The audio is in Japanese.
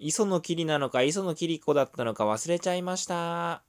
磯の霧なのか磯野桐子だったのか忘れちゃいました。